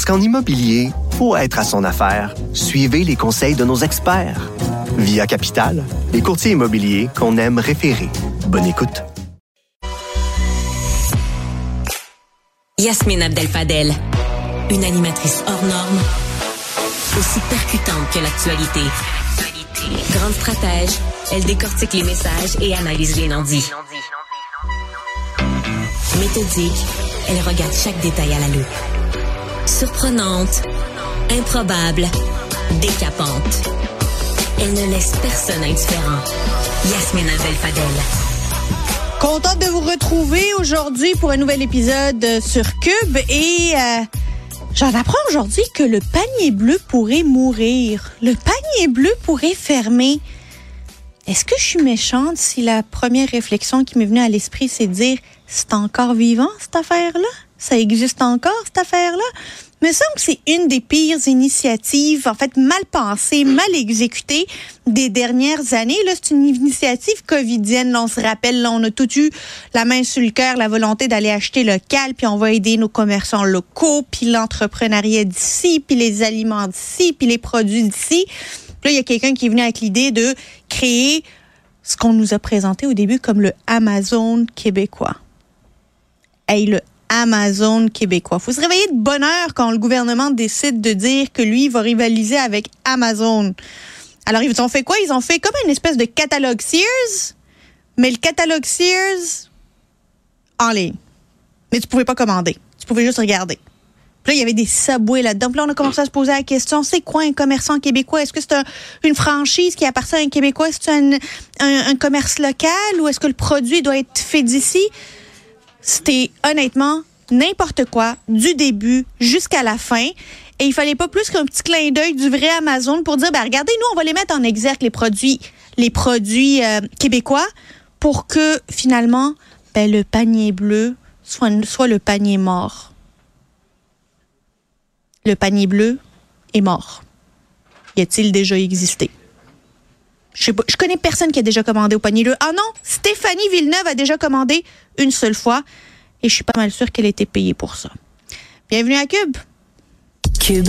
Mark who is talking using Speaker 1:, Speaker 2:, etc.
Speaker 1: Parce qu'en immobilier, pour être à son affaire, suivez les conseils de nos experts. Via Capital, les courtiers immobiliers qu'on aime référer. Bonne écoute.
Speaker 2: Yasmine Abdel-Fadel, une animatrice hors norme, aussi percutante que l'actualité. Grande stratège, elle décortique les messages et analyse les non-dits. Méthodique, elle regarde chaque détail à la loupe. Surprenante, improbable, décapante. Elle ne laisse personne indifférent. Yasmine Abdel-Fadel.
Speaker 3: Contente de vous retrouver aujourd'hui pour un nouvel épisode sur Cube et euh, j'en apprends aujourd'hui que le panier bleu pourrait mourir. Le panier bleu pourrait fermer. Est-ce que je suis méchante si la première réflexion qui m'est venue à l'esprit c'est de dire c'est encore vivant cette affaire-là? Ça existe encore cette affaire-là? me semble que c'est une des pires initiatives, en fait, mal pensées, mal exécutées des dernières années. Là, c'est une initiative covidienne. Là, on se rappelle, là, on a tout eu la main sur le cœur, la volonté d'aller acheter local, puis on va aider nos commerçants locaux, puis l'entrepreneuriat d'ici, puis les aliments d'ici, puis les produits d'ici. Là, il y a quelqu'un qui est venu avec l'idée de créer ce qu'on nous a présenté au début comme le Amazon québécois. Hey, le Amazon québécois. Faut se réveiller de bonne heure quand le gouvernement décide de dire que lui va rivaliser avec Amazon. Alors, ils ont fait quoi? Ils ont fait comme une espèce de catalogue Sears, mais le catalogue Sears en ligne. Mais tu pouvais pas commander. Tu pouvais juste regarder. Puis là, il y avait des subways là-dedans. Puis là, on a commencé à se poser la question, c'est quoi un commerçant québécois? Est-ce que c'est une franchise qui appartient à un Québécois? Est-ce que c'est un, un commerce local? Ou est-ce que le produit doit être fait d'ici? C'était honnêtement n'importe quoi du début jusqu'à la fin. Et il fallait pas plus qu'un petit clin d'œil du vrai Amazon pour dire, ben regardez, nous, on va les mettre en exergue, les produits, les produits euh, québécois, pour que finalement, ben, le panier bleu soit, soit le panier mort. Le panier bleu est mort. Y a-t-il déjà existé? Je, je connais personne qui a déjà commandé au panier. Ah non, Stéphanie Villeneuve a déjà commandé une seule fois et je suis pas mal sûre qu'elle a été payée pour ça. Bienvenue à Cube.
Speaker 2: Cube